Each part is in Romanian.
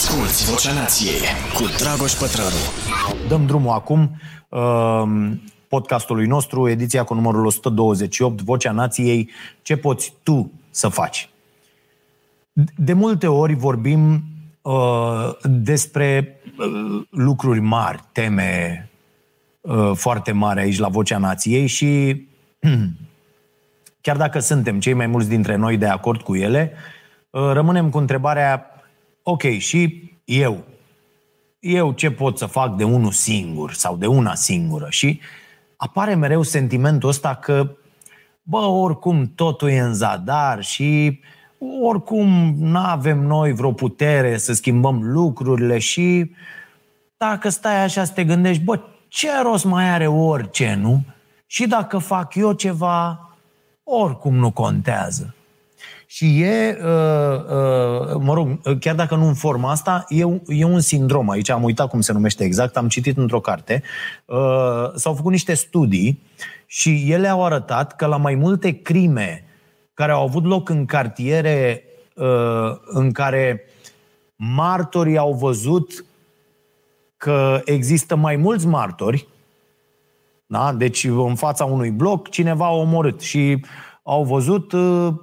Asculți Vocea Nației cu Dragoș Pătrălu. Dăm drumul acum uh, podcastului nostru, ediția cu numărul 128, Vocea Nației, ce poți tu să faci? De multe ori vorbim uh, despre uh, lucruri mari, teme uh, foarte mari aici la Vocea Nației și chiar dacă suntem cei mai mulți dintre noi de acord cu ele, uh, rămânem cu întrebarea ok, și eu, eu ce pot să fac de unul singur sau de una singură? Și apare mereu sentimentul ăsta că, bă, oricum totul e în zadar și oricum nu avem noi vreo putere să schimbăm lucrurile și dacă stai așa să te gândești, bă, ce rost mai are orice, nu? Și dacă fac eu ceva, oricum nu contează. Și e, uh, uh, mă rog, chiar dacă nu în forma asta, e, e un sindrom. Aici am uitat cum se numește exact, am citit într-o carte. Uh, s-au făcut niște studii și ele au arătat că la mai multe crime care au avut loc în cartiere în care martorii au văzut că există mai mulți martori, da? deci în fața unui bloc cineva a omorât și au văzut uh,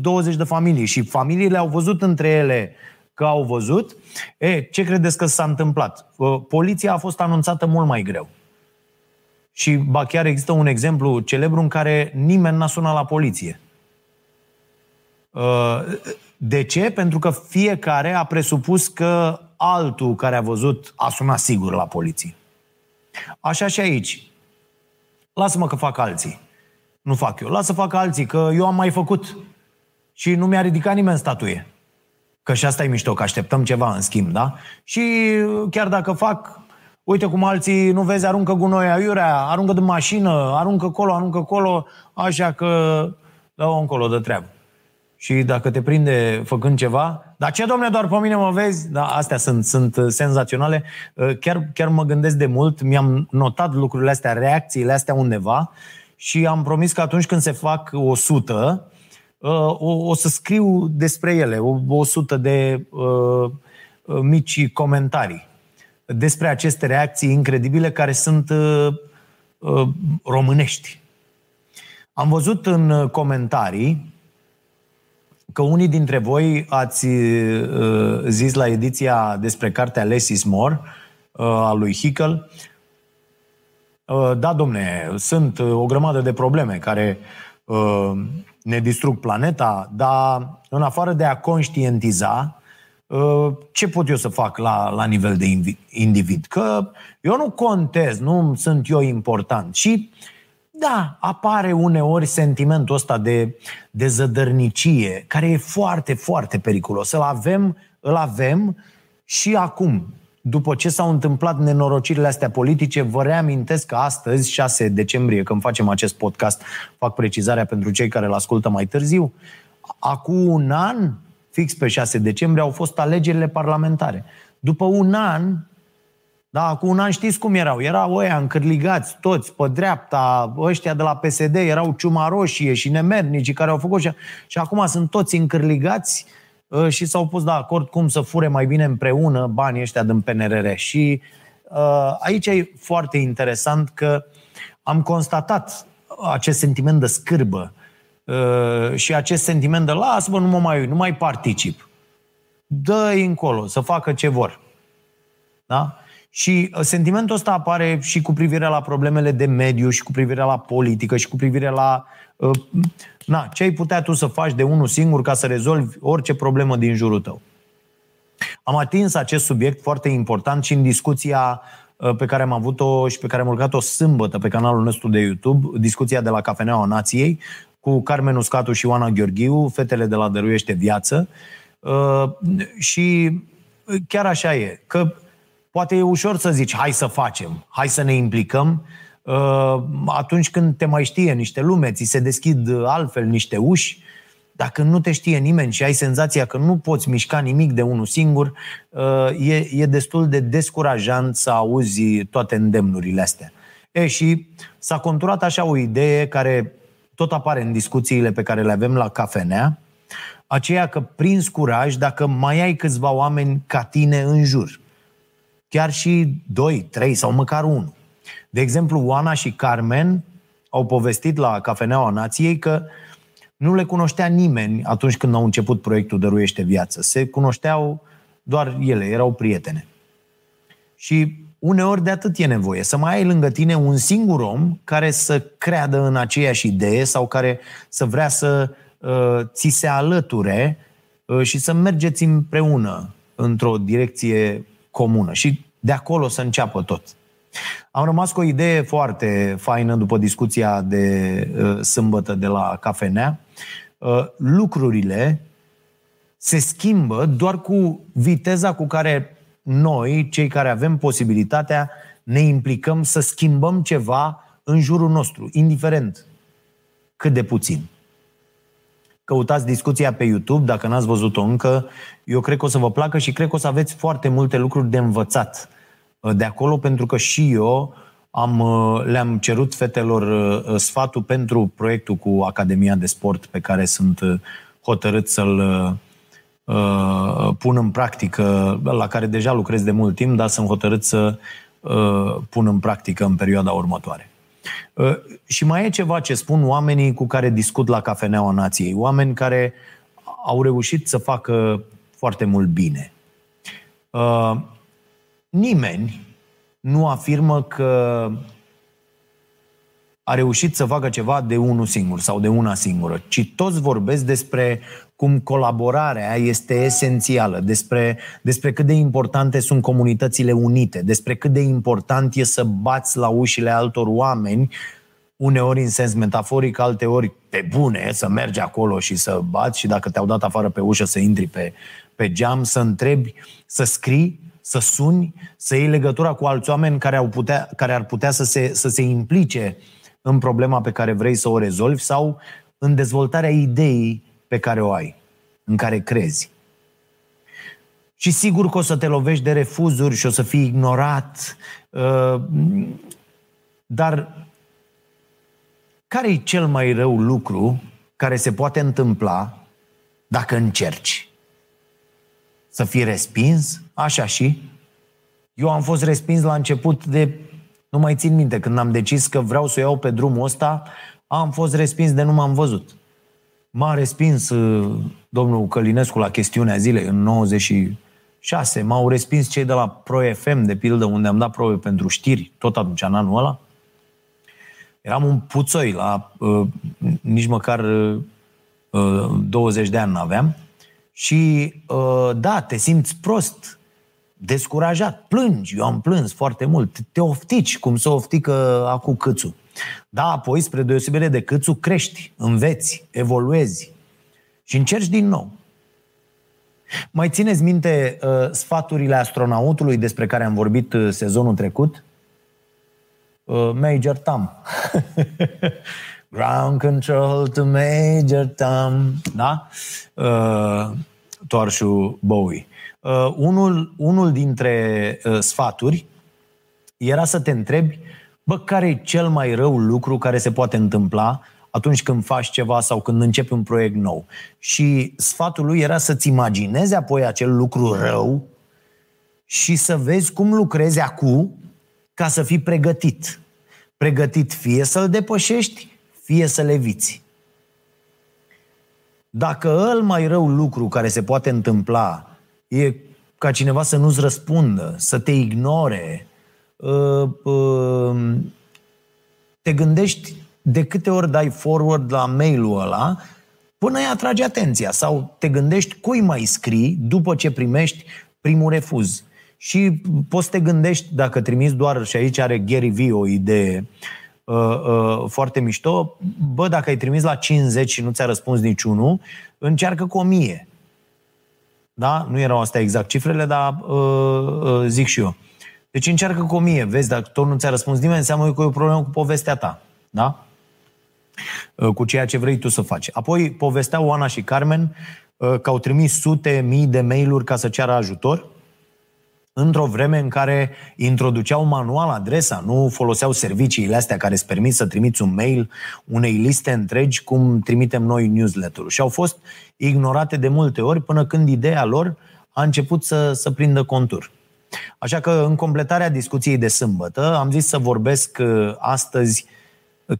20 uh, de familii și familiile au văzut între ele că au văzut. E, ce credeți că s-a întâmplat? Uh, poliția a fost anunțată mult mai greu. Și ba chiar există un exemplu celebru în care nimeni n-a sunat la poliție. Uh, de ce? Pentru că fiecare a presupus că altul care a văzut a sunat sigur la poliție. Așa și aici. Lasă-mă că fac alții nu fac eu. Lasă să facă alții, că eu am mai făcut. Și nu mi-a ridicat nimeni statuie. Că și asta e mișto, că așteptăm ceva în schimb, da? Și chiar dacă fac, uite cum alții, nu vezi, aruncă gunoi aiurea, aruncă de mașină, aruncă colo, aruncă colo, așa că dă-o încolo de treabă. Și dacă te prinde făcând ceva, dar ce, domne, doar pe mine mă vezi? Da, astea sunt, sunt senzaționale. Chiar, chiar mă gândesc de mult, mi-am notat lucrurile astea, reacțiile astea undeva și am promis că atunci când se fac 100, uh, o, o să scriu despre ele, o, 100 de uh, uh, mici comentarii despre aceste reacții incredibile care sunt uh, uh, românești. Am văzut în comentarii că unii dintre voi ați uh, zis la ediția despre cartea Less is More uh, a lui Hickel Uh, da, domne, sunt uh, o grămadă de probleme care uh, ne distrug planeta, dar în afară de a conștientiza, ce pot eu să fac la, la nivel de individ? Că eu nu contez, nu sunt eu important. Și da, apare uneori sentimentul ăsta de, de zădărnicie, care e foarte, foarte periculos. Îl avem, îl avem și acum după ce s-au întâmplat nenorocirile astea politice, vă reamintesc că astăzi, 6 decembrie, când facem acest podcast, fac precizarea pentru cei care îl ascultă mai târziu, acum un an, fix pe 6 decembrie, au fost alegerile parlamentare. După un an, da, acum un an știți cum erau? Erau ăia încârligați toți pe dreapta, ăștia de la PSD, erau ciuma roșie și nemernici care au făcut și, și acum sunt toți încârligați Uh, și s-au pus de acord cum să fure mai bine împreună banii ăștia din PNRR. Și uh, aici e foarte interesant că am constatat acest sentiment de scârbă uh, și acest sentiment de lasă-mă, nu, mă mai, nu mai particip. Dă-i încolo, să facă ce vor. Da? Și sentimentul ăsta apare și cu privire la problemele de mediu, și cu privire la politică, și cu privire la uh, Na, ce ai putea tu să faci de unul singur ca să rezolvi orice problemă din jurul tău? Am atins acest subiect foarte important și în discuția uh, pe care am avut-o și pe care am urcat-o sâmbătă pe canalul nostru de YouTube, discuția de la Cafeneaua Nației, cu Carmen Uscatu și Oana Gheorghiu, fetele de la Dăruiește Viață. Uh, și chiar așa e, că poate e ușor să zici, hai să facem, hai să ne implicăm, Uh, atunci când te mai știe niște lume, ți se deschid altfel niște uși, dacă nu te știe nimeni și ai senzația că nu poți mișca nimic de unul singur, uh, e, e destul de descurajant să auzi toate îndemnurile astea. E, și s-a conturat așa o idee care tot apare în discuțiile pe care le avem la cafenea, aceea că prins curaj dacă mai ai câțiva oameni ca tine în jur. Chiar și doi, trei sau măcar unul. De exemplu, Oana și Carmen au povestit la Cafeneaua Nației că nu le cunoștea nimeni atunci când au început proiectul Dăruiește Viață. Se cunoșteau doar ele, erau prietene. Și uneori de atât e nevoie, să mai ai lângă tine un singur om care să creadă în aceeași idee sau care să vrea să uh, ți se alăture uh, și să mergeți împreună într-o direcție comună și de acolo să înceapă tot. Am rămas cu o idee foarte faină după discuția de uh, sâmbătă de la cafenea. Uh, lucrurile se schimbă doar cu viteza cu care noi, cei care avem posibilitatea, ne implicăm să schimbăm ceva în jurul nostru, indiferent cât de puțin. Căutați discuția pe YouTube, dacă n-ați văzut-o încă, eu cred că o să vă placă și cred că o să aveți foarte multe lucruri de învățat uh, de acolo, pentru că și eu am, uh, le-am cerut fetelor uh, sfatul pentru proiectul cu Academia de Sport pe care sunt hotărât să-l uh, pun în practică, la care deja lucrez de mult timp, dar sunt hotărât să uh, pun în practică în perioada următoare. Uh, și mai e ceva ce spun oamenii cu care discut la Cafeneaua Nației, oameni care au reușit să facă foarte mult bine. Uh, nimeni nu afirmă că a reușit să facă ceva de unul singur sau de una singură, ci toți vorbesc despre cum colaborarea este esențială, despre, despre cât de importante sunt comunitățile unite, despre cât de important e să bați la ușile altor oameni, uneori în sens metaforic, alteori pe bune, să mergi acolo și să bați și dacă te-au dat afară pe ușă să intri pe, pe geam, să întrebi, să scrii, să suni, să iei legătura cu alți oameni care, au putea, care ar putea să se, să se implice în problema pe care vrei să o rezolvi sau în dezvoltarea ideii pe care o ai, în care crezi. Și sigur că o să te lovești de refuzuri și o să fii ignorat, uh, dar care e cel mai rău lucru care se poate întâmpla dacă încerci? Să fii respins? Așa și? Eu am fost respins la început de, nu mai țin minte, când am decis că vreau să o iau pe drumul ăsta, am fost respins de nu m-am văzut. M-a respins uh, domnul Călinescu la chestiunea zilei în 96. M-au respins cei de la Pro FM, de pildă, unde am dat probe pentru știri, tot atunci, în anul ăla. Eram un puțoi, la uh, nici măcar uh, 20 de ani n-aveam. Și uh, da, te simți prost, descurajat, plângi. Eu am plâns foarte mult. Te oftici, cum se oftică acum câțul. Da, apoi, spre deosebire de câțu, crești, înveți, evoluezi și încerci din nou. Mai țineți minte uh, sfaturile astronautului despre care am vorbit uh, sezonul trecut? Uh, Major Tom. Ground control to Major Tom. Da? Uh, toarșul Bowie. Uh, unul, unul dintre uh, sfaturi era să te întrebi Bă, care e cel mai rău lucru care se poate întâmpla atunci când faci ceva sau când începi un proiect nou? Și sfatul lui era să-ți imaginezi apoi acel lucru rău și să vezi cum lucrezi acum ca să fii pregătit. Pregătit fie să-l depășești, fie să le viți. Dacă îl mai rău lucru care se poate întâmpla e ca cineva să nu-ți răspundă, să te ignore, Uh, uh, te gândești de câte ori dai forward la mailul ăla până îi atrage atenția sau te gândești cui mai scrii după ce primești primul refuz. Și poți să te gândești, dacă trimiți doar, și aici are Gary V o idee uh, uh, foarte mișto, bă, dacă ai trimis la 50 și nu ți-a răspuns niciunul, încearcă cu 1000. Da? Nu erau astea exact cifrele, dar uh, uh, zic și eu. Deci încearcă cu o mie, vezi, dacă tot nu ți-a răspuns nimeni, înseamnă că e o problemă cu povestea ta. Da? Uh, cu ceea ce vrei tu să faci. Apoi povesteau Oana și Carmen uh, că au trimis sute, mii de mail-uri ca să ceară ajutor într-o vreme în care introduceau manual adresa, nu foloseau serviciile astea care îți permit să trimiți un mail unei liste întregi cum trimitem noi newsletter Și au fost ignorate de multe ori până când ideea lor a început să, să prindă contur. Așa că, în completarea discuției de sâmbătă, am zis să vorbesc uh, astăzi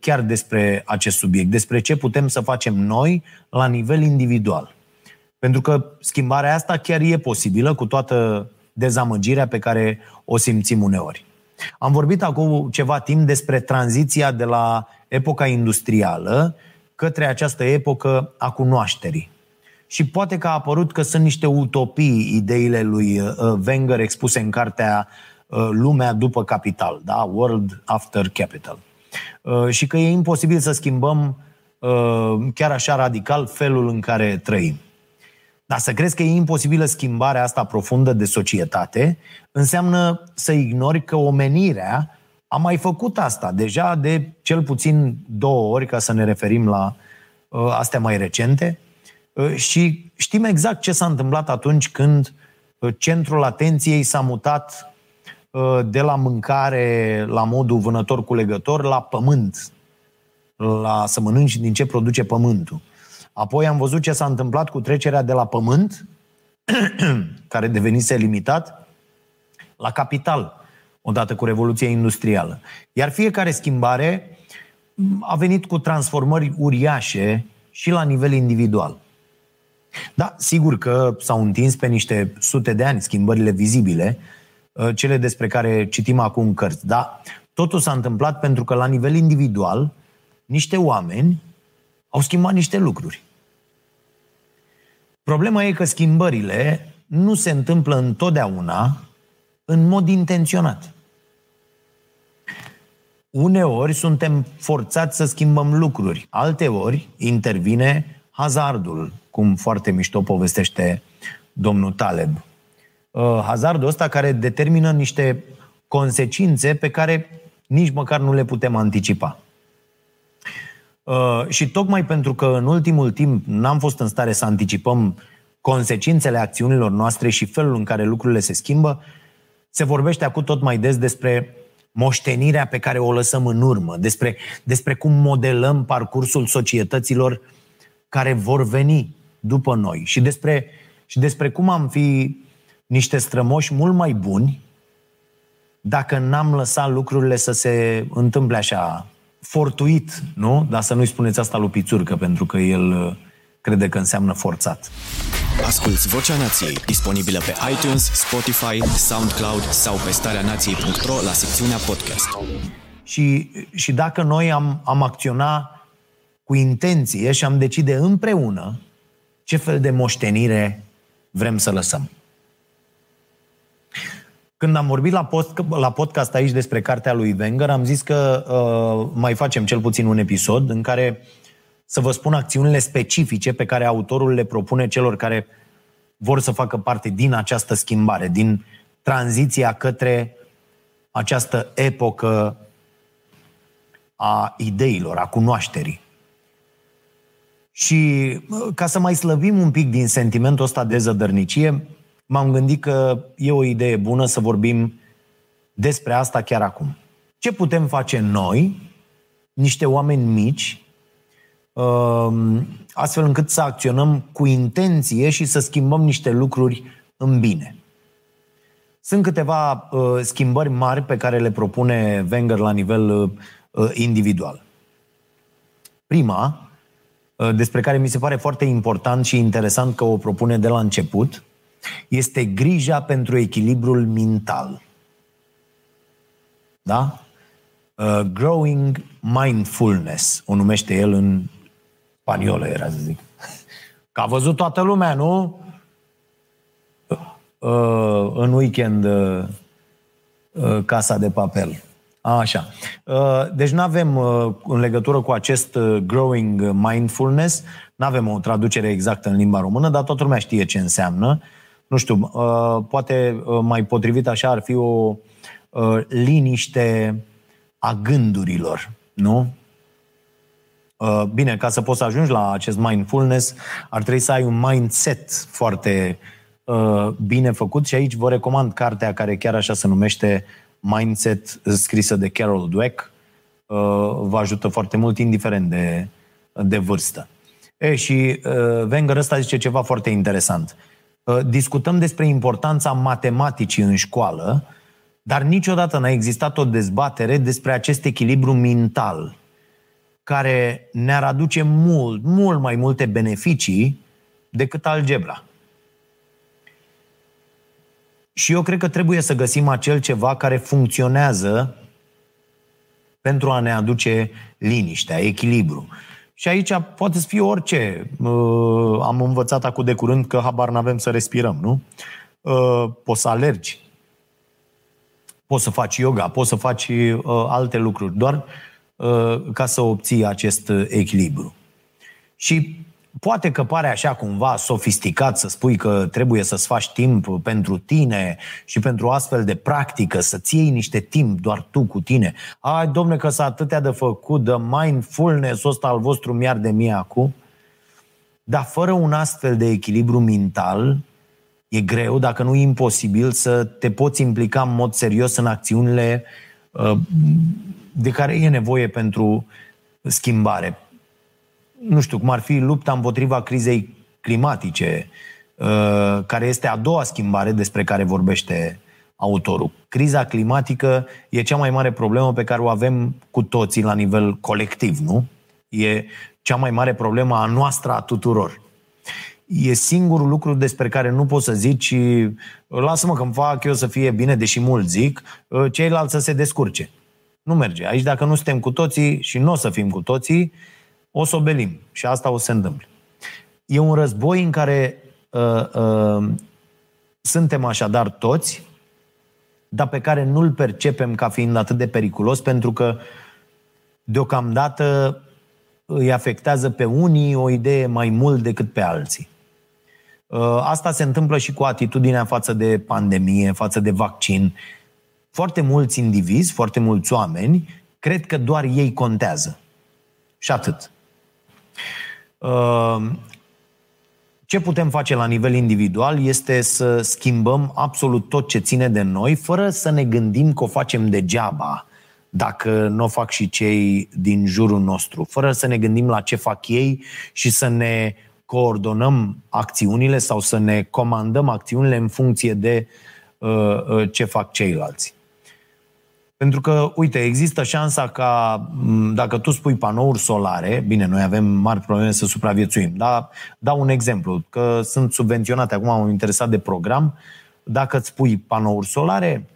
chiar despre acest subiect, despre ce putem să facem noi la nivel individual. Pentru că schimbarea asta chiar e posibilă cu toată dezamăgirea pe care o simțim uneori. Am vorbit acum ceva timp despre tranziția de la epoca industrială către această epocă a cunoașterii. Și poate că a apărut că sunt niște utopii ideile lui uh, Wenger expuse în cartea uh, Lumea după capital, da? World After Capital. Uh, și că e imposibil să schimbăm chiar așa radical felul în care trăim. Dar să crezi că e imposibilă schimbarea asta profundă de societate, înseamnă să ignori că omenirea a mai făcut asta deja de cel puțin două ori, ca să ne referim la uh, astea mai recente. Uh, și știm exact ce s-a întâmplat atunci când uh, centrul atenției s-a mutat uh, de la mâncare la modul vânător-culegător la pământ, la să mănânci din ce produce pământul. Apoi am văzut ce s-a întâmplat cu trecerea de la pământ, care devenise limitat, la capital, odată cu Revoluția Industrială. Iar fiecare schimbare a venit cu transformări uriașe și la nivel individual. Da, sigur că s-au întins pe niște sute de ani schimbările vizibile, ă, cele despre care citim acum în cărți, dar totul s-a întâmplat pentru că la nivel individual niște oameni au schimbat niște lucruri. Problema e că schimbările nu se întâmplă întotdeauna în mod intenționat. Uneori suntem forțați să schimbăm lucruri, alteori intervine hazardul, cum foarte mișto povestește domnul Taleb. Uh, hazardul ăsta care determină niște consecințe pe care nici măcar nu le putem anticipa. Uh, și tocmai pentru că în ultimul timp n-am fost în stare să anticipăm consecințele acțiunilor noastre și felul în care lucrurile se schimbă, se vorbește acum tot mai des despre moștenirea pe care o lăsăm în urmă, despre, despre cum modelăm parcursul societăților care vor veni după noi și despre, și despre cum am fi niște strămoși mult mai buni dacă n-am lăsat lucrurile să se întâmple așa fortuit, nu? Dar să nu-i spuneți asta lui Pițurcă, pentru că el uh, crede că înseamnă forțat. Asculți Vocea Nației, disponibilă pe iTunes, Spotify, SoundCloud sau pe starea nației.ro la secțiunea podcast. Și, și dacă noi am, am acționat cu intenție și am decide împreună ce fel de moștenire vrem să lăsăm. Când am vorbit la, post, la podcast aici despre cartea lui Wenger, am zis că uh, mai facem cel puțin un episod în care să vă spun acțiunile specifice pe care autorul le propune celor care vor să facă parte din această schimbare, din tranziția către această epocă a ideilor, a cunoașterii. Și uh, ca să mai slăbim un pic din sentimentul ăsta de zădărnicie, m-am gândit că e o idee bună să vorbim despre asta chiar acum. Ce putem face noi, niște oameni mici, um, astfel încât să acționăm cu intenție și să schimbăm niște lucruri în bine. Sunt câteva uh, schimbări mari pe care le propune Wenger la nivel uh, individual. Prima, uh, despre care mi se pare foarte important și interesant că o propune de la început, este grija pentru echilibrul mental. Da? Uh, growing mindfulness, o numește el în spaniolă, era să zic. Că a văzut toată lumea, nu? Uh, în weekend uh, uh, Casa de Papel. Așa. Uh, deci nu avem, uh, în legătură cu acest uh, growing mindfulness, nu avem o traducere exactă în limba română, dar toată lumea știe ce înseamnă nu știu, uh, poate uh, mai potrivit așa ar fi o uh, liniște a gândurilor, nu? Bine, ca să poți să ajungi la acest mindfulness, ar trebui să ai un mindset foarte uh, bine făcut și aici vă recomand cartea care chiar așa se numește Mindset, scrisă de Carol Dweck. Uh, vă ajută foarte mult, indiferent de, de vârstă. E, și uh, Wenger ăsta zice ceva foarte interesant. Uh, discutăm despre importanța matematicii în școală, dar niciodată n-a existat o dezbatere despre acest echilibru mental care ne-ar aduce mult, mult mai multe beneficii decât algebra. Și eu cred că trebuie să găsim acel ceva care funcționează pentru a ne aduce liniștea, echilibru. Și aici poate să fie orice. Uh, am învățat acum de curând că habar n-avem să respirăm, nu? Uh, poți să alergi, poți să faci yoga, poți să faci uh, alte lucruri, doar ca să obții acest echilibru. Și Poate că pare așa cumva sofisticat să spui că trebuie să-ți faci timp pentru tine și pentru astfel de practică, să-ți iei niște timp doar tu cu tine. Ai, domne, că s-a atâtea de făcut, de mindfulness-ul ăsta al vostru miar de mie acum. Dar fără un astfel de echilibru mental, e greu, dacă nu e imposibil, să te poți implica în mod serios în acțiunile uh, de care e nevoie pentru schimbare nu știu, cum ar fi lupta împotriva crizei climatice, uh, care este a doua schimbare despre care vorbește autorul. Criza climatică e cea mai mare problemă pe care o avem cu toții la nivel colectiv, nu? E cea mai mare problemă a noastră a tuturor. E singurul lucru despre care nu poți să zici lasă-mă că îmi fac eu să fie bine, deși mult zic, uh, ceilalți să se descurce. Nu merge. Aici dacă nu suntem cu toții și nu o să fim cu toții, o să o belim. Și asta o să se întâmple. E un război în care uh, uh, suntem așadar toți, dar pe care nu-l percepem ca fiind atât de periculos, pentru că deocamdată îi afectează pe unii o idee mai mult decât pe alții. Uh, asta se întâmplă și cu atitudinea față de pandemie, față de vaccin. Foarte mulți indivizi, foarte mulți oameni, cred că doar ei contează. Și atât. Ehm, ce putem face la nivel individual este să schimbăm absolut tot ce ține de noi, fără să ne gândim că o facem degeaba dacă nu o fac și cei din jurul nostru, fără să ne gândim la ce fac ei și să ne coordonăm acțiunile sau să ne comandăm acțiunile în funcție de uh, uh, ce fac ceilalți. Pentru că, uite, există șansa ca, dacă tu spui panouri solare, bine, noi avem mari probleme să supraviețuim, dar dau un exemplu, că sunt subvenționate, acum am interesat de program, dacă îți pui panouri solare,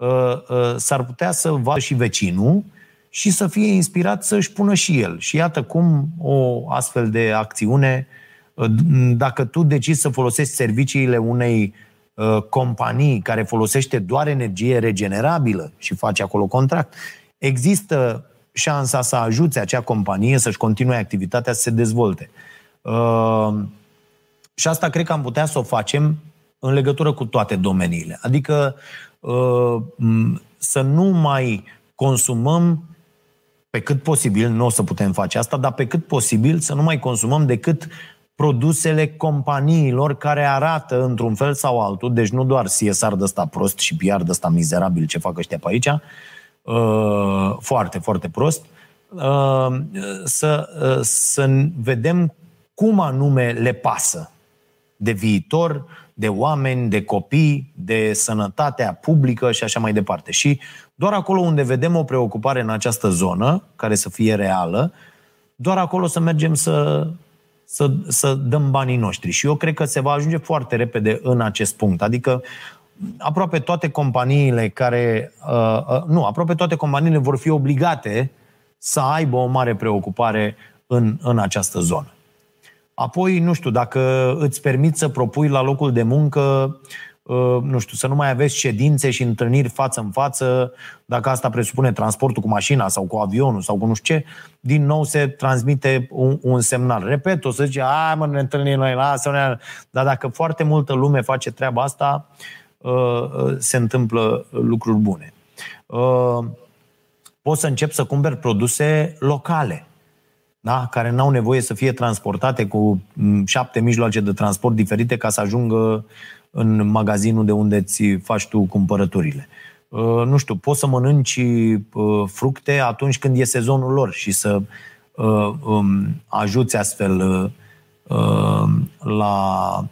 ă, ă, s-ar putea să vadă și vecinul și să fie inspirat să-și pună și el. Și iată cum o astfel de acțiune, ă, dacă tu decizi să folosești serviciile unei Uh, companii care folosește doar energie regenerabilă și face acolo contract, există șansa să ajute acea companie să-și continue activitatea, să se dezvolte. Uh, și asta cred că am putea să o facem în legătură cu toate domeniile. Adică uh, să nu mai consumăm pe cât posibil, nu o să putem face asta, dar pe cât posibil să nu mai consumăm decât produsele companiilor care arată într-un fel sau altul, deci nu doar CSR de ăsta prost și PR de ăsta mizerabil ce fac ăștia pe aici, uh, foarte, foarte prost, uh, să, uh, să vedem cum anume le pasă de viitor, de oameni, de copii, de sănătatea publică și așa mai departe. Și doar acolo unde vedem o preocupare în această zonă, care să fie reală, doar acolo să mergem să, să, să dăm banii noștri. Și eu cred că se va ajunge foarte repede în acest punct. Adică aproape toate companiile care. Uh, uh, nu, aproape toate companiile vor fi obligate să aibă o mare preocupare în, în această zonă. Apoi, nu știu, dacă îți permiți să propui la locul de muncă Uh, nu știu, să nu mai aveți ședințe și întâlniri față în față, dacă asta presupune transportul cu mașina sau cu avionul sau cu nu știu ce, din nou se transmite un, un semnal. Repet, o să zice, a, mă, ne întâlnim noi, lasă Dar dacă foarte multă lume face treaba asta, uh, uh, se întâmplă lucruri bune. Poți să încep să cumperi produse locale da? care n-au nevoie să fie transportate cu mm, șapte mijloace de transport diferite ca să ajungă în magazinul de unde îți faci tu cumpărăturile. Uh, nu știu, poți să mănânci uh, fructe atunci când e sezonul lor și să uh, um, ajuți astfel la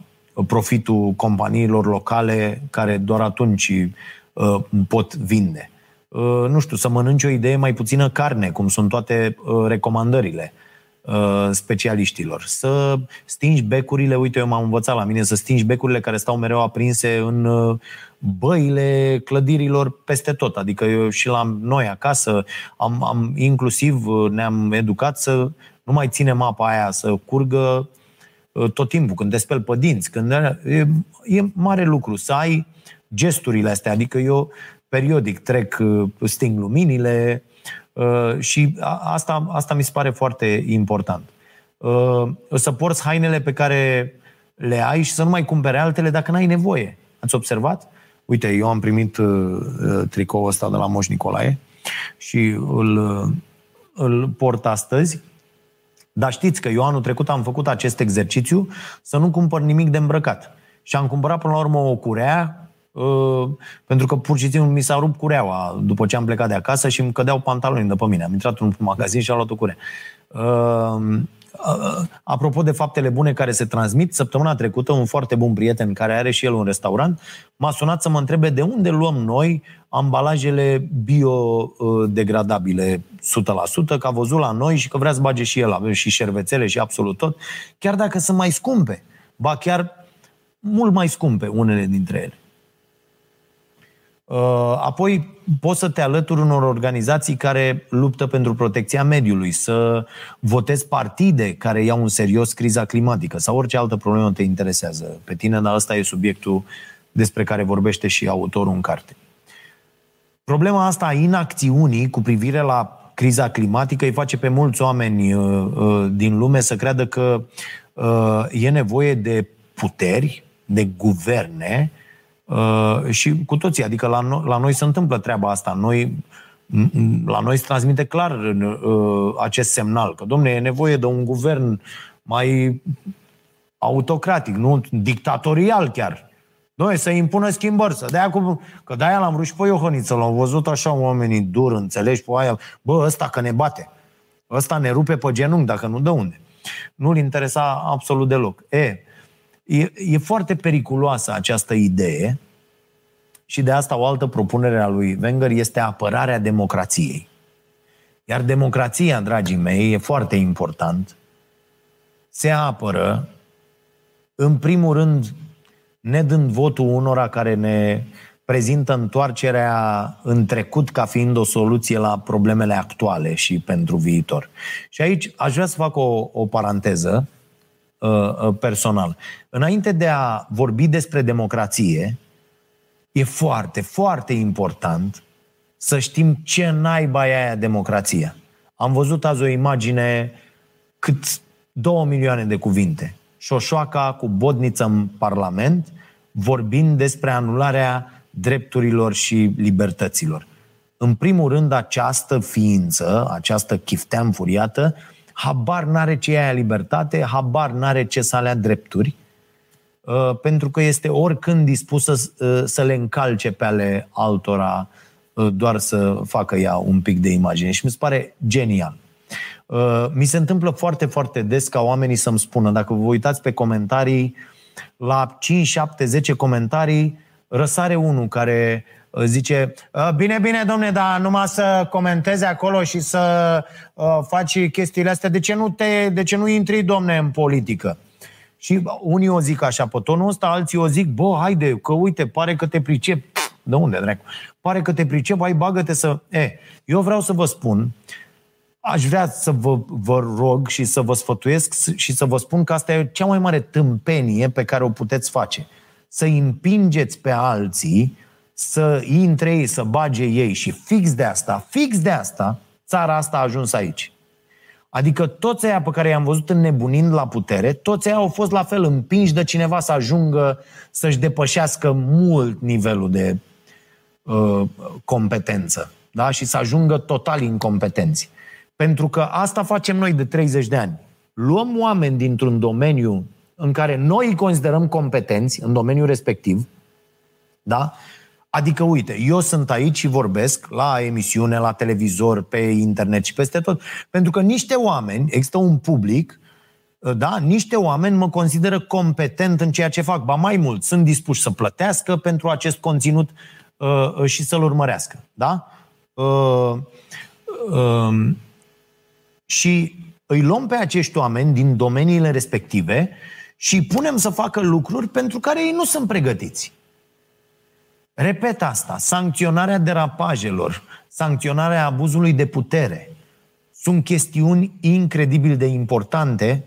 profitul companiilor locale care doar atunci pot vinde. Nu știu, să mănânci o idee mai puțină carne, cum sunt toate recomandările specialiștilor. Să stingi becurile, uite, eu m-am învățat la mine, să stingi becurile care stau mereu aprinse în băile clădirilor peste tot. Adică eu și la noi acasă am, am inclusiv ne-am educat să nu mai ținem apa aia să curgă uh, tot timpul, când te speli pe dinți, când e, e mare lucru să ai gesturile astea, adică eu periodic trec, uh, sting luminile uh, și asta, asta mi se pare foarte important. Să porți hainele pe care le ai și să nu mai cumpere altele dacă n-ai nevoie. Ați observat? uite, eu am primit uh, uh, tricoul ăsta de la Moș Nicolae și îl, uh, îl port astăzi. Dar știți că eu anul trecut am făcut acest exercițiu să nu cumpăr nimic de îmbrăcat. Și am cumpărat până la urmă o curea, uh, pentru că pur și simplu mi s-a rupt cureaua după ce am plecat de acasă și îmi cădeau pantaloni de pe mine. Am intrat în magazin și am luat o curea. Uh, Apropo de faptele bune care se transmit, săptămâna trecută un foarte bun prieten care are și el un restaurant m-a sunat să mă întrebe de unde luăm noi ambalajele biodegradabile 100%, că a văzut la noi și că vrea să bage și el, avem și șervețele și absolut tot, chiar dacă sunt mai scumpe, ba chiar mult mai scumpe unele dintre ele. Uh, apoi poți să te alături unor organizații care luptă pentru protecția mediului, să votezi partide care iau în serios criza climatică sau orice altă problemă te interesează pe tine, dar ăsta e subiectul despre care vorbește și autorul în carte. Problema asta a inacțiunii cu privire la criza climatică îi face pe mulți oameni uh, uh, din lume să creadă că e nevoie de puteri, de guverne Uh, și cu toții, adică la, no- la noi se întâmplă treaba asta. Noi, la noi se transmite clar uh, acest semnal, că, domne, e nevoie de un guvern mai autocratic, nu dictatorial chiar. Noi să impună schimbări, să dea cu... Că de-aia l-am vrut și pe Iohăniță, l-au văzut așa oamenii dur, înțelegi, pe aia, bă, ăsta că ne bate. Ăsta ne rupe pe genunchi, dacă nu dă unde. Nu-l interesa absolut deloc. E, E, e foarte periculoasă această idee și de asta o altă propunere a lui Wenger este apărarea democrației. Iar democrația, dragii mei, e foarte important. Se apără, în primul rând, nedând votul unora care ne prezintă întoarcerea în trecut ca fiind o soluție la problemele actuale și pentru viitor. Și aici aș vrea să fac o, o paranteză Uh, uh, personal. Înainte de a vorbi despre democrație, e foarte, foarte important să știm ce naiba e aia democrația. Am văzut azi o imagine cât două milioane de cuvinte. Șoșoaca cu bodniță în Parlament, vorbind despre anularea drepturilor și libertăților. În primul rând, această ființă, această chiftea înfuriată, habar n-are ce e aia libertate, habar n-are ce să alea drepturi, uh, pentru că este oricând dispusă uh, să le încalce pe ale altora uh, doar să facă ea un pic de imagine și mi se pare genial. Mi se întâmplă foarte, foarte des ca oamenii să-mi spună, dacă vă uitați pe comentarii, la 5, 7, 10 comentarii, răsare unul care zice, ă, bine, bine, domne, dar numai să comentezi acolo și să uh, faci chestiile astea, de ce nu, te, de ce nu intri, domne, în politică? Și unii o zic așa pe tonul ăsta, alții o zic, bă, haide, că uite, pare că te pricep. De unde, dracu? Pare că te pricep, hai, bagă-te să... E, eu vreau să vă spun, aș vrea să vă, vă rog și să vă sfătuiesc și să vă spun că asta e cea mai mare tâmpenie pe care o puteți face. Să împingeți pe alții să intre ei, să bage ei și fix de asta, fix de asta, țara asta a ajuns aici. Adică toți aia pe care i-am văzut înnebunind la putere, toți aia au fost la fel împinși de cineva să ajungă să-și depășească mult nivelul de uh, competență da? și să ajungă total incompetenți. Pentru că asta facem noi de 30 de ani. Luăm oameni dintr-un domeniu în care noi îi considerăm competenți, în domeniul respectiv, da? Adică, uite, eu sunt aici și vorbesc la emisiune, la televizor, pe internet și peste tot. Pentru că niște oameni, există un public, da, niște oameni mă consideră competent în ceea ce fac. Ba mai mult, sunt dispuși să plătească pentru acest conținut uh, și să-l urmărească. Da? Uh, uh, și îi luăm pe acești oameni din domeniile respective și îi punem să facă lucruri pentru care ei nu sunt pregătiți. Repet asta, sancționarea derapajelor, sancționarea abuzului de putere sunt chestiuni incredibil de importante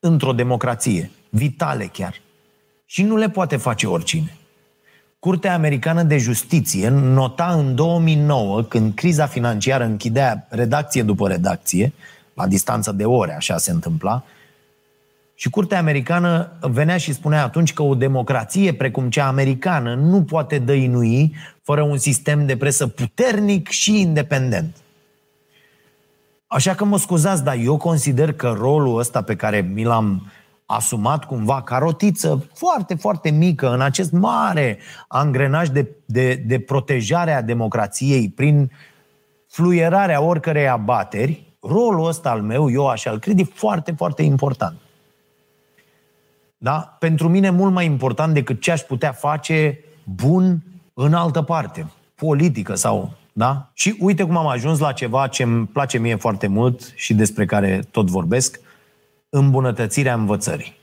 într-o democrație, vitale chiar. Și nu le poate face oricine. Curtea Americană de Justiție nota în 2009, când criza financiară închidea redacție după redacție, la distanță de ore, așa se întâmpla, și Curtea Americană venea și spunea atunci că o democrație precum cea americană nu poate dăinui fără un sistem de presă puternic și independent. Așa că mă scuzați, dar eu consider că rolul ăsta pe care mi l-am asumat cumva ca rotiță foarte, foarte mică în acest mare angrenaj de, de, de protejare a democrației prin fluierarea oricărei abateri, rolul ăsta al meu, eu așa îl cred, e foarte, foarte important. Da? Pentru mine mult mai important decât ce aș putea face bun în altă parte, politică sau... Da? Și uite cum am ajuns la ceva ce îmi place mie foarte mult și despre care tot vorbesc, îmbunătățirea învățării.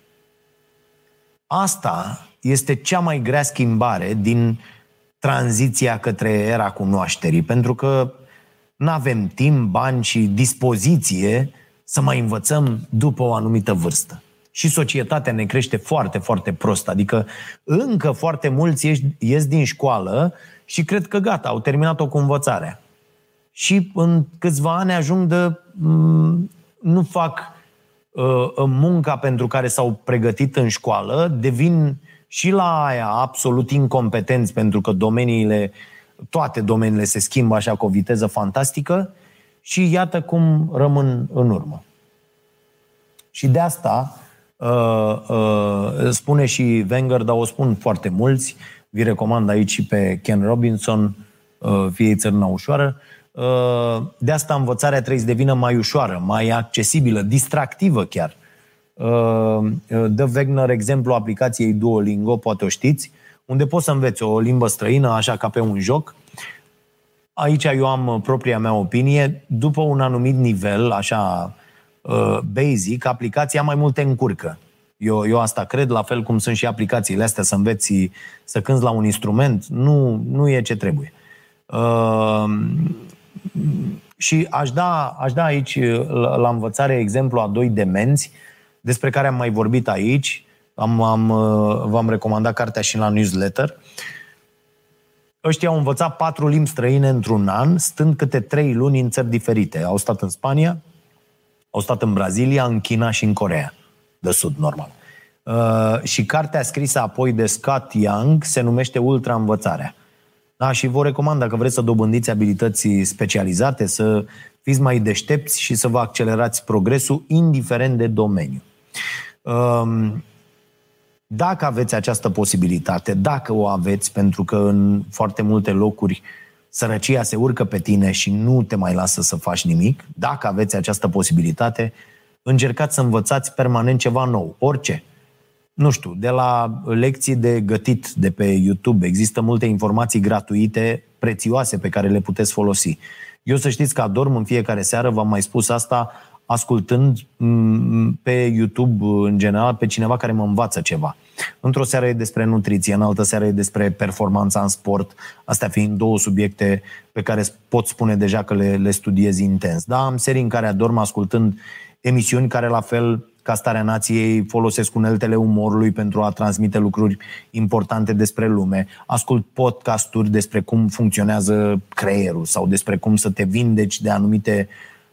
Asta este cea mai grea schimbare din tranziția către era cunoașterii, pentru că nu avem timp, bani și dispoziție să mai învățăm după o anumită vârstă și societatea ne crește foarte, foarte prost. Adică încă foarte mulți ies, ies din școală și cred că gata, au terminat-o cu învățarea. Și în câțiva ani ajung de... Mm, nu fac uh, munca pentru care s-au pregătit în școală, devin și la aia absolut incompetenți pentru că domeniile, toate domeniile se schimbă așa cu o viteză fantastică și iată cum rămân în urmă. Și de asta Uh, uh, spune și Wenger, dar o spun foarte mulți, vi recomand aici și pe Ken Robinson, uh, fie țărâna ușoară, uh, de asta învățarea trebuie să devină mai ușoară, mai accesibilă, distractivă chiar. Uh, dă Wegner exemplu aplicației Duolingo, poate o știți, unde poți să înveți o limbă străină, așa ca pe un joc. Aici eu am propria mea opinie. După un anumit nivel, așa uh, basic, aplicația mai multe încurcă. Eu, eu asta cred, la fel cum sunt și aplicațiile astea, să înveți să cânți la un instrument, nu, nu e ce trebuie. Uh, și aș da, aș da aici la, la învățare exemplu a doi demenți, despre care am mai vorbit aici, am, am, uh, v-am recomandat cartea și la newsletter. Ăștia au învățat patru limbi străine într-un an, stând câte trei luni în țări diferite. Au stat în Spania, au stat în Brazilia, în China și în Corea de Sud, normal. Uh, și cartea scrisă apoi de Scott Young se numește Ultra Învățarea. Da, și vă recomand, dacă vreți să dobândiți abilități specializate, să fiți mai deștepți și să vă accelerați progresul, indiferent de domeniu. Um, dacă aveți această posibilitate, dacă o aveți, pentru că în foarte multe locuri uh, sărăcia se urcă pe tine și nu te mai lasă să faci nimic, dacă aveți această posibilitate, încercați să învățați permanent ceva nou, orice. Nu știu, de la lecții de gătit de pe YouTube, există multe informații gratuite, prețioase, pe care le puteți folosi. Eu să știți că adorm în fiecare seară, v-am mai spus asta, ascultând mm, pe YouTube, în general, pe cineva care mă învață ceva. Într-o seară e despre nutriție, în altă seară e despre performanța în sport, astea fiind două subiecte pe care pot spune deja că le, le studiez intens. Da, am serii în care adorm ascultând emisiuni care, la fel ca starea nației, folosesc uneltele umorului pentru a transmite lucruri importante despre lume. Ascult podcasturi despre cum funcționează creierul sau despre cum să te vindeci de anumite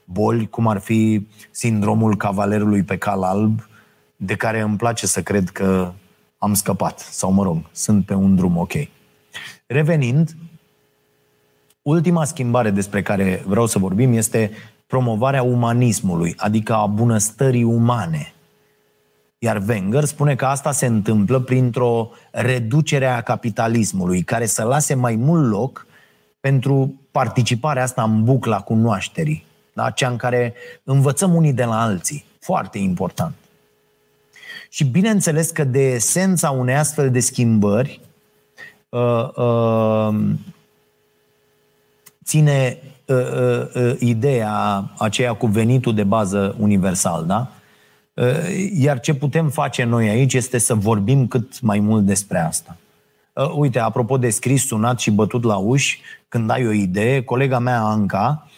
boli, cum ar fi sindromul cavalerului pe cal alb, de care îmi place să cred că am scăpat, sau mă rog, sunt pe un drum ok. Revenind, ultima schimbare despre care vreau să vorbim este promovarea umanismului, adică a bunăstării umane. Iar Wenger spune că asta se întâmplă printr-o reducere a capitalismului, care să lase mai mult loc pentru participarea asta în bucla cunoașterii, da? cea în care învățăm unii de la alții. Foarte important. Și bineînțeles că de esența unei astfel de schimbări uh, uh, ține uh, uh, uh, ideea aceea cu venitul de bază universal, da? Uh, iar ce putem face noi aici este să vorbim cât mai mult despre asta. Uh, uite, apropo de scris, sunat și bătut la uși, când ai o idee, colega mea, Anca, uh,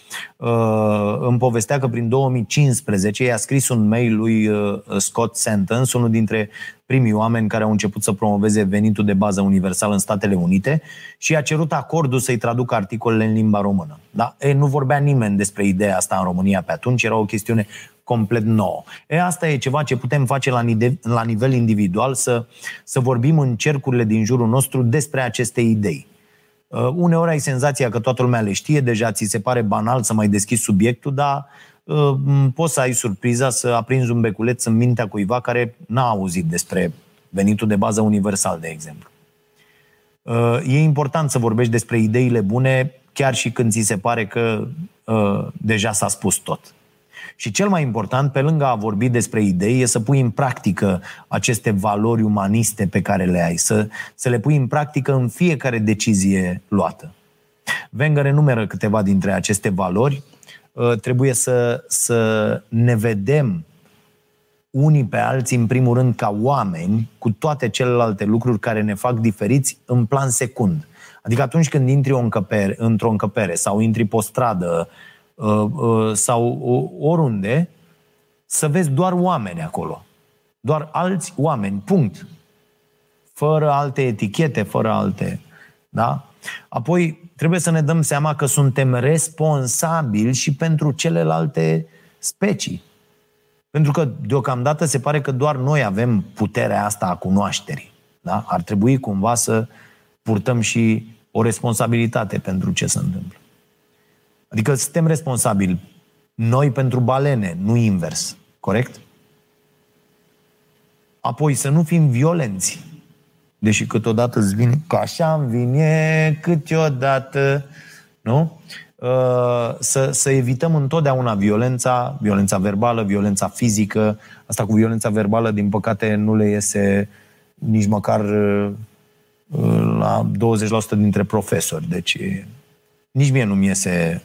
îmi povestea că prin 2015 i-a scris un mail lui uh, Scott Sentence, unul dintre primii oameni care au început să promoveze venitul de bază universal în Statele Unite și i-a cerut acordul să-i traducă articolele în limba română. Da? E, nu vorbea nimeni despre ideea asta în România pe atunci, era o chestiune complet nouă. E, asta e ceva ce putem face la, nivel, la nivel individual, să, să vorbim în cercurile din jurul nostru despre aceste idei. Uh, uneori ai senzația că toată lumea le știe, deja ți se pare banal să mai deschizi subiectul, dar uh, poți să ai surpriza să aprinzi un beculeț în mintea cuiva care n-a auzit despre venitul de bază universal, de exemplu. Uh, e important să vorbești despre ideile bune, chiar și când ți se pare că uh, deja s-a spus tot. Și cel mai important, pe lângă a vorbi despre idei, e să pui în practică aceste valori umaniste pe care le ai, să, să le pui în practică în fiecare decizie luată. Wenger enumeră câteva dintre aceste valori. Uh, trebuie să, să ne vedem unii pe alții, în primul rând, ca oameni, cu toate celelalte lucruri care ne fac diferiți în plan secund. Adică atunci când intri o încăpere, într-o încăpere sau intri pe o stradă Uh, uh, sau oriunde, să vezi doar oameni acolo. Doar alți oameni, punct. Fără alte etichete, fără alte... Da? Apoi, trebuie să ne dăm seama că suntem responsabili și pentru celelalte specii. Pentru că, deocamdată, se pare că doar noi avem puterea asta a cunoașterii. Da? Ar trebui cumva să purtăm și o responsabilitate pentru ce se întâmplă. Adică suntem responsabili noi pentru balene, nu invers. Corect? Apoi să nu fim violenți. Deși câteodată îți vine, că așa îmi vine câteodată, nu? Uh, să, să evităm întotdeauna violența, violența verbală, violența fizică. Asta cu violența verbală, din păcate, nu le iese nici măcar uh, la 20% dintre profesori. Deci nici mie nu-mi iese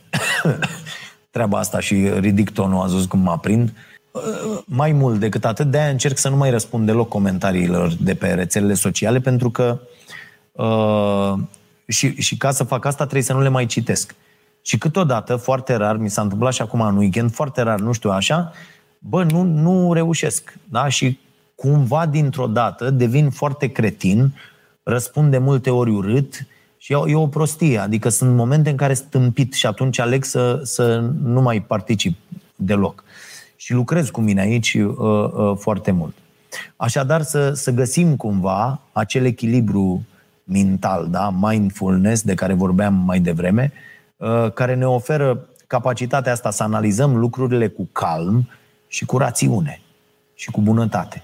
treaba asta și ridic tonul, a zis cum mă aprind. Mai mult decât atât, de-aia încerc să nu mai răspund deloc comentariilor de pe rețelele sociale, pentru că uh, și, și ca să fac asta trebuie să nu le mai citesc. Și câteodată, foarte rar, mi s-a întâmplat și acum în weekend, foarte rar, nu știu așa, bă, nu, nu reușesc. Da? Și cumva, dintr-o dată, devin foarte cretin, răspund de multe ori urât, uh, și e o prostie, adică sunt momente în care stâmpit și atunci aleg să, să nu mai particip deloc. Și lucrez cu mine aici uh, uh, foarte mult. Așadar, să, să găsim cumva acel echilibru mental, da? mindfulness, de care vorbeam mai devreme, uh, care ne oferă capacitatea asta să analizăm lucrurile cu calm și cu rațiune și cu bunătate.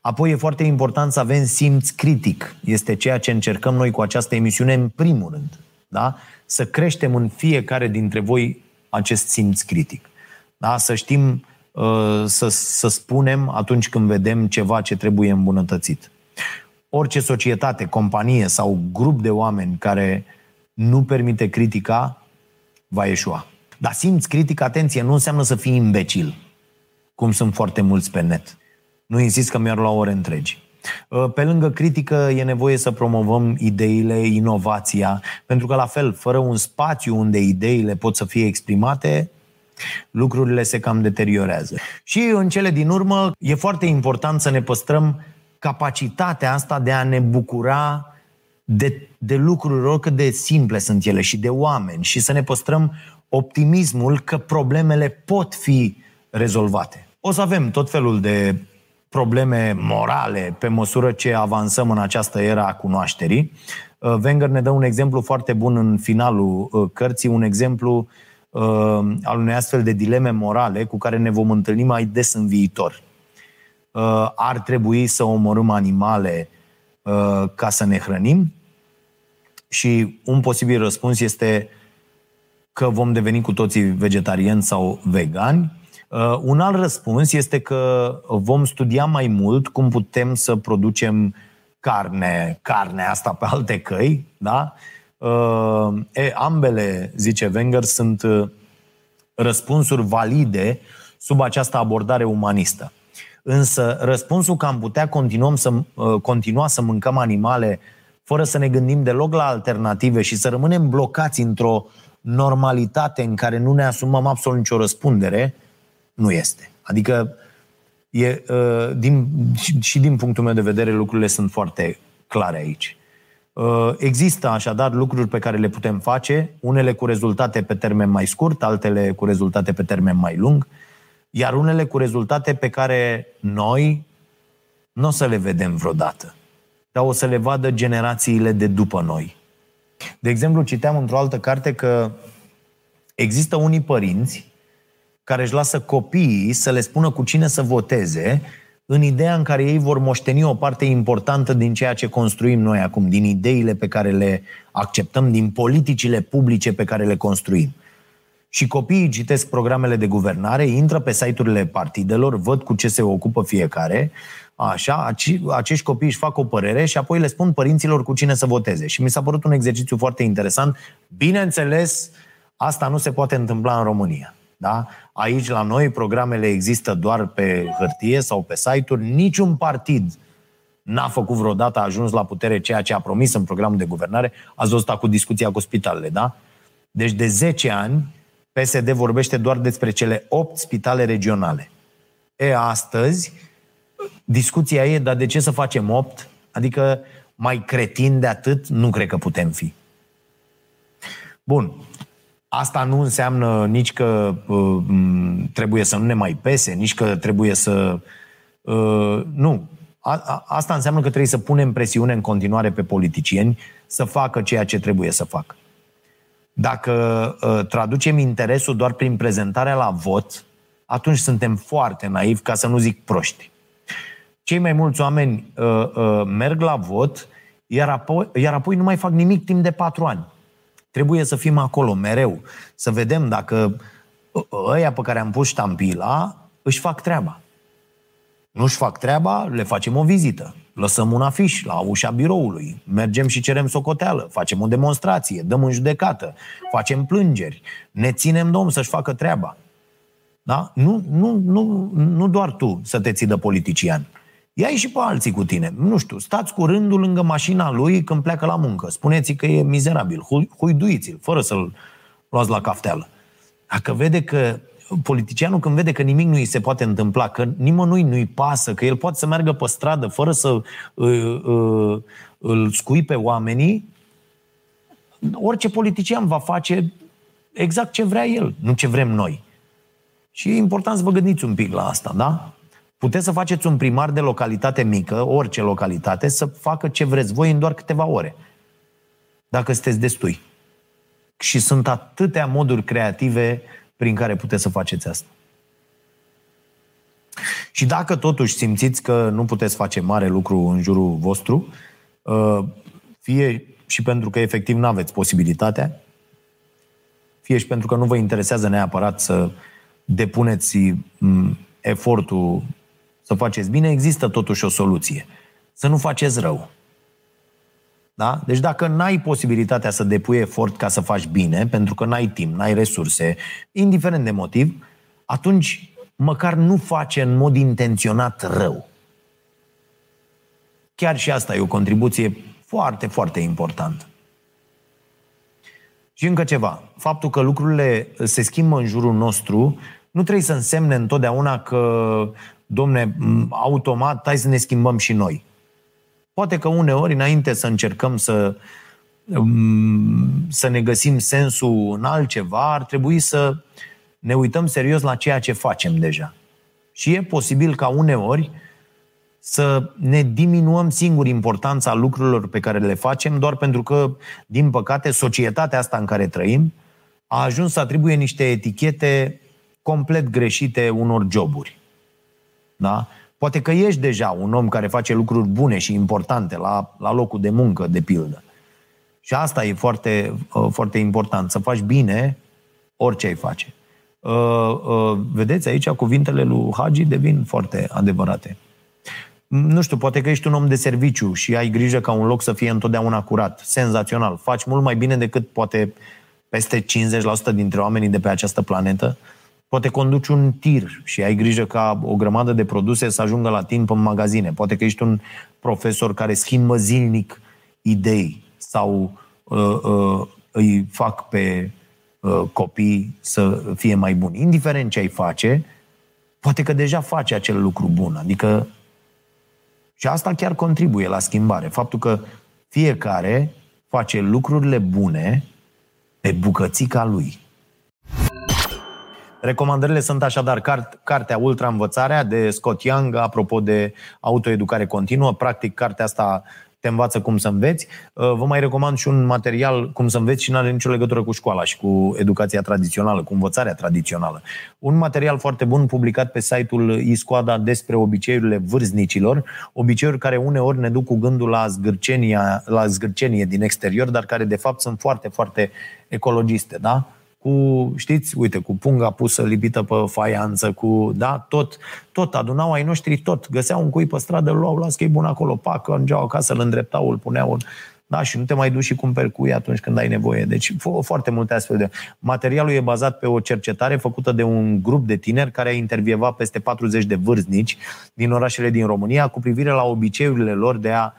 Apoi e foarte important să avem simț critic. Este ceea ce încercăm noi cu această emisiune în primul rând. Da? Să creștem în fiecare dintre voi acest simț critic. Da? Să știm uh, să, să spunem atunci când vedem ceva ce trebuie îmbunătățit. Orice societate, companie sau grup de oameni care nu permite critica, va ieșua. Dar simț critic, atenție, nu înseamnă să fii imbecil, cum sunt foarte mulți pe net. Nu insist că mi-ar lua ore întregi. Uh, pe lângă critică e nevoie să promovăm ideile, inovația, pentru că la fel, fără un spațiu unde ideile pot să fie exprimate, lucrurile se cam deteriorează. Și în cele din urmă e foarte important să ne păstrăm capacitatea asta de a ne bucura de, de lucruri, oricât de simple sunt ele și de oameni și să ne păstrăm optimismul că problemele pot fi rezolvate. O să avem tot felul de probleme morale pe măsură ce avansăm în această era a cunoașterii. Uh, Wenger ne dă un exemplu foarte bun în finalul uh, cărții, un exemplu uh, al unei astfel de dileme morale cu care ne vom întâlni mai des în viitor. Ar trebui să omorâm animale ca să ne hrănim? Și un posibil răspuns este că vom deveni cu toții vegetariani sau vegani. Un alt răspuns este că vom studia mai mult cum putem să producem carne, carne asta pe alte căi, da? Uh, e, ambele, zice Wenger, sunt uh, răspunsuri valide sub această abordare umanistă. Însă răspunsul că am putea continuăm să, uh, continua să mâncăm animale fără să ne gândim deloc la alternative și să rămânem blocați într-o normalitate în care nu ne asumăm absolut nicio răspundere, nu este. Adică E, uh, din, și din punctul meu de vedere, lucrurile sunt foarte clare aici. Uh, există așadar lucruri pe care le putem face, unele cu rezultate pe termen mai scurt, altele cu rezultate pe termen mai lung, iar unele cu rezultate pe care noi nu o să le vedem vreodată, dar o să le vadă generațiile de după noi. De exemplu, citeam într-o altă carte că există unii părinți care își lasă copiii să le spună cu cine să voteze, în ideea în care ei vor moșteni o parte importantă din ceea ce construim noi acum, din ideile pe care le acceptăm, din politicile publice pe care le construim. Și copiii citesc programele de guvernare, intră pe site-urile partidelor, văd cu ce se ocupă fiecare, așa, acești copii își fac o părere și apoi le spun părinților cu cine să voteze. Și mi s-a părut un exercițiu foarte interesant. Bineînțeles, asta nu se poate întâmpla în România. Da? Aici, la noi, programele există doar pe hârtie sau pe site-uri. Niciun partid n-a făcut vreodată, a ajuns la putere ceea ce a promis în programul de guvernare. Ați văzut cu discuția cu spitalele, da? Deci de 10 ani, PSD vorbește doar despre cele 8 spitale regionale. E, astăzi, discuția e, dar de ce să facem 8? Adică mai cretin de atât nu cred că putem fi. Bun. Asta nu înseamnă nici că uh, trebuie să nu ne mai pese, nici că trebuie să. Uh, nu. A, a, asta înseamnă că trebuie să punem presiune în continuare pe politicieni să facă ceea ce trebuie să facă. Dacă uh, traducem interesul doar prin prezentarea la vot, atunci suntem foarte naivi, ca să nu zic proști. Cei mai mulți oameni uh, uh, merg la vot, iar apoi, iar apoi nu mai fac nimic timp de patru ani. Trebuie să fim acolo mereu, să vedem dacă ăia pe care am pus ștampila își fac treaba. Nu își fac treaba, le facem o vizită. Lăsăm un afiș la ușa biroului, mergem și cerem socoteală, facem o demonstrație, dăm în judecată, facem plângeri, ne ținem domn să-și facă treaba. Da? Nu, nu, nu, nu doar tu să te ții de politician. Ia și pe alții cu tine. Nu știu, stați cu rândul lângă mașina lui când pleacă la muncă. Spuneți că e mizerabil. Huiduiți-l, fără să-l luați la cafteală. Dacă vede că politicianul când vede că nimic nu îi se poate întâmpla, că nimănui nu-i pasă, că el poate să meargă pe stradă fără să uh, uh, îl scuipe oamenii, orice politician va face exact ce vrea el, nu ce vrem noi. Și e important să vă gândiți un pic la asta, da? Puteți să faceți un primar de localitate mică, orice localitate, să facă ce vreți voi în doar câteva ore. Dacă sunteți destui. Și sunt atâtea moduri creative prin care puteți să faceți asta. Și dacă totuși simțiți că nu puteți face mare lucru în jurul vostru, uh, fie și pentru că efectiv nu aveți posibilitatea, fie și pentru că nu vă interesează neapărat să depuneți mm, efortul să faceți bine, există totuși o soluție. Să nu faceți rău. Da? Deci dacă n-ai posibilitatea să depui efort ca să faci bine, pentru că n-ai timp, n-ai resurse, indiferent de motiv, atunci măcar nu face în mod intenționat rău. Chiar și asta e o contribuție foarte, foarte importantă. Și încă ceva. Faptul că lucrurile se schimbă în jurul nostru nu trebuie să însemne întotdeauna că, domne, automat, hai să ne schimbăm și noi. Poate că uneori, înainte să încercăm să, um, să ne găsim sensul în altceva, ar trebui să ne uităm serios la ceea ce facem deja. Și e posibil ca uneori să ne diminuăm singur importanța lucrurilor pe care le facem, doar pentru că, din păcate, societatea asta în care trăim a ajuns să atribuie niște etichete complet greșite unor joburi. Da? Poate că ești deja un om care face lucruri bune și importante la, la locul de muncă, de pildă. Și asta e foarte, uh, foarte important, să faci bine orice ai face. Uh, uh, vedeți, aici cuvintele lui Hagi devin foarte adevărate. Nu știu, poate că ești un om de serviciu și ai grijă ca un loc să fie întotdeauna curat. Senzațional. Faci mult mai bine decât poate peste 50% dintre oamenii de pe această planetă. Poate conduci un tir și ai grijă ca o grămadă de produse să ajungă la timp în magazine. Poate că ești un profesor care schimbă zilnic idei sau uh, uh, îi fac pe uh, copii să fie mai buni. Indiferent ce ai face, poate că deja faci acel lucru bun. Adică și asta chiar contribuie la schimbare. Faptul că fiecare face lucrurile bune pe bucățica lui. Recomandările sunt așadar cart, cartea Ultra Învățarea de Scott Young, apropo de autoeducare continuă. Practic, cartea asta te învață cum să înveți. Uh, vă mai recomand și un material cum să înveți și nu are nicio legătură cu școala și cu educația tradițională, cu învățarea tradițională. Un material foarte bun publicat pe site-ul Iscoada despre obiceiurile vârstnicilor, obiceiuri care uneori ne duc cu gândul la zgârcenia, la zgârcenie din exterior, dar care de fapt sunt foarte, foarte ecologiste, da? Cu, știți, uite, cu punga pusă lipită pe faianță, cu, da, tot, tot, adunau ai noștri tot, găseau un cui pe stradă, îl luau, las că e bun acolo, pac, îngeau acasă, îl îndreptau, îl puneau în, da, și nu te mai duci și cumperi cui atunci când ai nevoie. Deci foarte multe astfel de... Materialul e bazat pe o cercetare făcută de un grup de tineri care a intervievat peste 40 de vârstnici din orașele din România cu privire la obiceiurile lor de a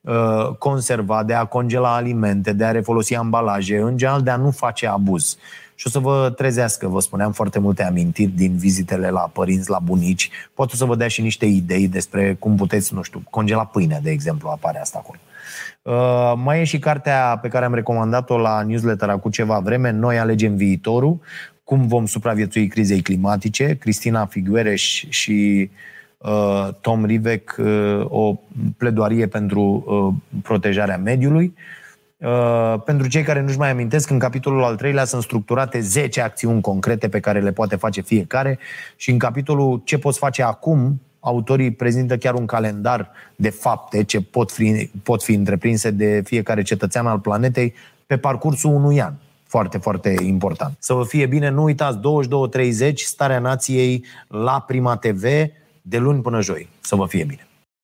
uh, conserva, de a congela alimente, de a refolosi ambalaje, în general de a nu face abuz și o să vă trezească, vă spuneam, foarte multe amintiri din vizitele la părinți, la bunici. Poate să vă dea și niște idei despre cum puteți, nu știu, congela pâine, de exemplu, apare asta acolo. Uh, mai e și cartea pe care am recomandat-o la newsletter cu ceva vreme, Noi alegem viitorul, cum vom supraviețui crizei climatice. Cristina Figuereș și uh, Tom Rivec, uh, o pledoarie pentru uh, protejarea mediului. Uh, Uh, pentru cei care nu-și mai amintesc, în capitolul al treilea sunt structurate 10 acțiuni concrete pe care le poate face fiecare și în capitolul ce poți face acum, autorii prezintă chiar un calendar de fapte ce pot fi, pot fi întreprinse de fiecare cetățean al planetei pe parcursul unui an. Foarte, foarte important. Să vă fie bine, nu uitați, 22.30, Starea Nației la Prima TV, de luni până joi. Să vă fie bine!